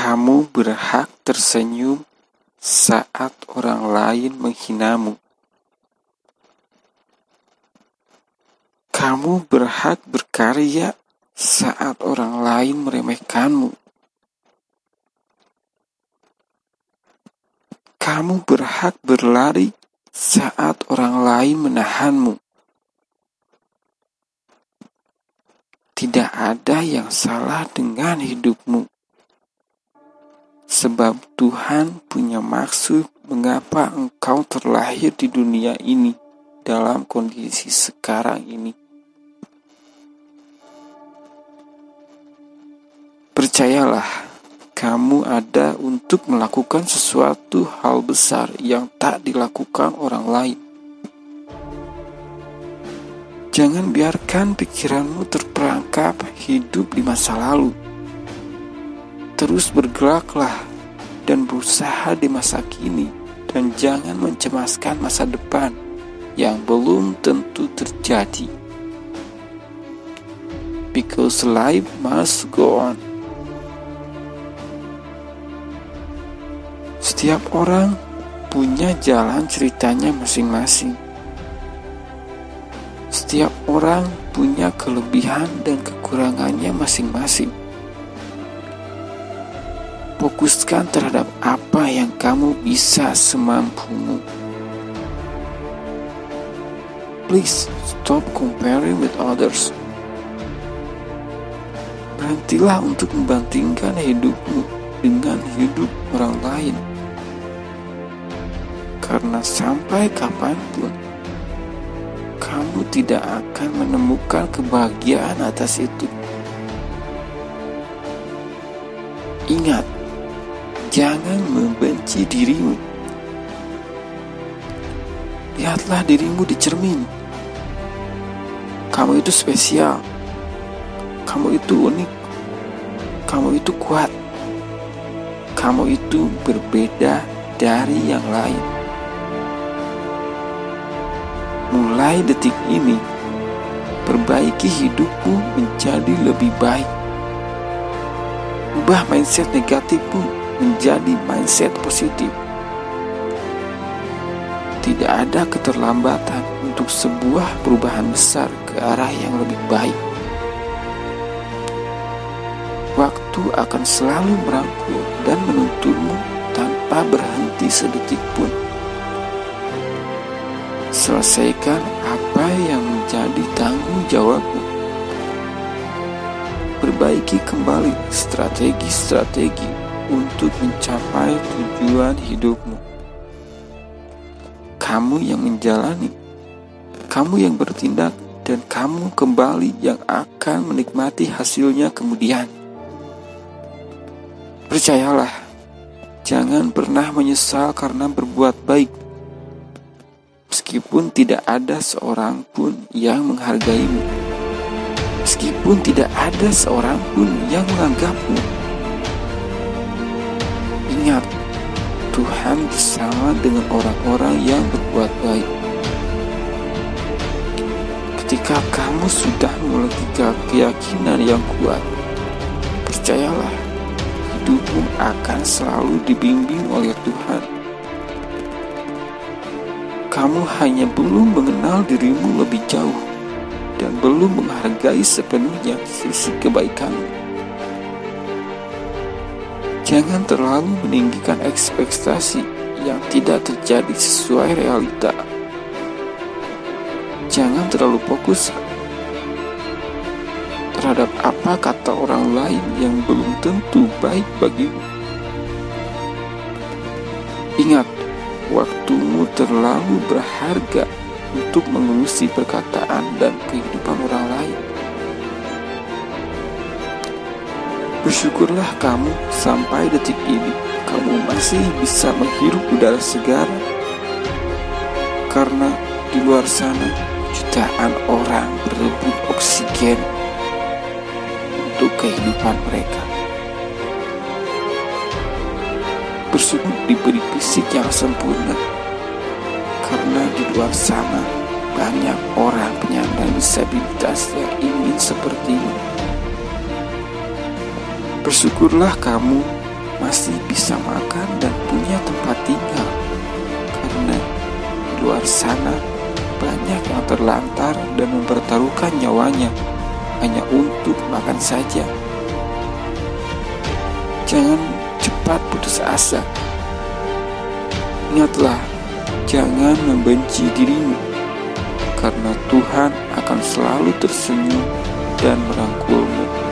Kamu berhak tersenyum saat orang lain menghinamu. Kamu berhak berkarya saat orang lain meremehkanmu. Kamu berhak berlari saat orang lain menahanmu. Tidak ada yang salah dengan hidupmu sebab Tuhan punya maksud mengapa engkau terlahir di dunia ini dalam kondisi sekarang ini. Percayalah, kamu ada untuk melakukan sesuatu hal besar yang tak dilakukan orang lain. Jangan biarkan pikiranmu terperangkap hidup di masa lalu Terus bergeraklah dan berusaha di masa kini dan jangan mencemaskan masa depan yang belum tentu terjadi. Because life must go on. Setiap orang punya jalan ceritanya masing-masing. Setiap orang punya kelebihan dan kekurangannya masing-masing. Fokuskan terhadap apa yang kamu bisa semampumu. Please stop comparing with others. Berhentilah untuk membandingkan hidupmu dengan hidup orang lain. Karena sampai kapan pun, kamu tidak akan menemukan kebahagiaan atas itu. Ingat, Jangan membenci dirimu. Lihatlah dirimu di cermin. Kamu itu spesial. Kamu itu unik. Kamu itu kuat. Kamu itu berbeda dari yang lain. Mulai detik ini, perbaiki hidupmu menjadi lebih baik. Ubah mindset negatifmu menjadi mindset positif. Tidak ada keterlambatan untuk sebuah perubahan besar ke arah yang lebih baik. Waktu akan selalu merangkul dan menuntunmu tanpa berhenti sedetik pun. Selesaikan apa yang menjadi tanggung jawabmu. Perbaiki kembali strategi-strategi untuk mencapai tujuan hidupmu. Kamu yang menjalani, kamu yang bertindak, dan kamu kembali yang akan menikmati hasilnya kemudian. Percayalah, jangan pernah menyesal karena berbuat baik. Meskipun tidak ada seorang pun yang menghargaimu, meskipun tidak ada seorang pun yang menganggapmu Ingat, Tuhan bersama dengan orang-orang yang berbuat baik. Ketika kamu sudah memiliki keyakinan yang kuat, percayalah, hidupmu akan selalu dibimbing oleh Tuhan. Kamu hanya belum mengenal dirimu lebih jauh dan belum menghargai sepenuhnya sisi kebaikanmu. Jangan terlalu meninggikan ekspektasi yang tidak terjadi sesuai realita. Jangan terlalu fokus terhadap apa kata orang lain yang belum tentu baik bagimu. Ingat, waktumu terlalu berharga untuk mengurusi perkataan dan kehidupan orang lain. Bersyukurlah kamu sampai detik ini kamu masih bisa menghirup udara segar karena di luar sana jutaan orang berebut oksigen untuk kehidupan mereka. Bersyukur diberi fisik yang sempurna karena di luar sana banyak orang penyandang disabilitas yang ingin seperti ini. Bersyukurlah kamu masih bisa makan dan punya tempat tinggal. Karena di luar sana banyak yang terlantar dan mempertaruhkan nyawanya hanya untuk makan saja. Jangan cepat putus asa. Ingatlah, jangan membenci dirimu, karena Tuhan akan selalu tersenyum dan merangkulmu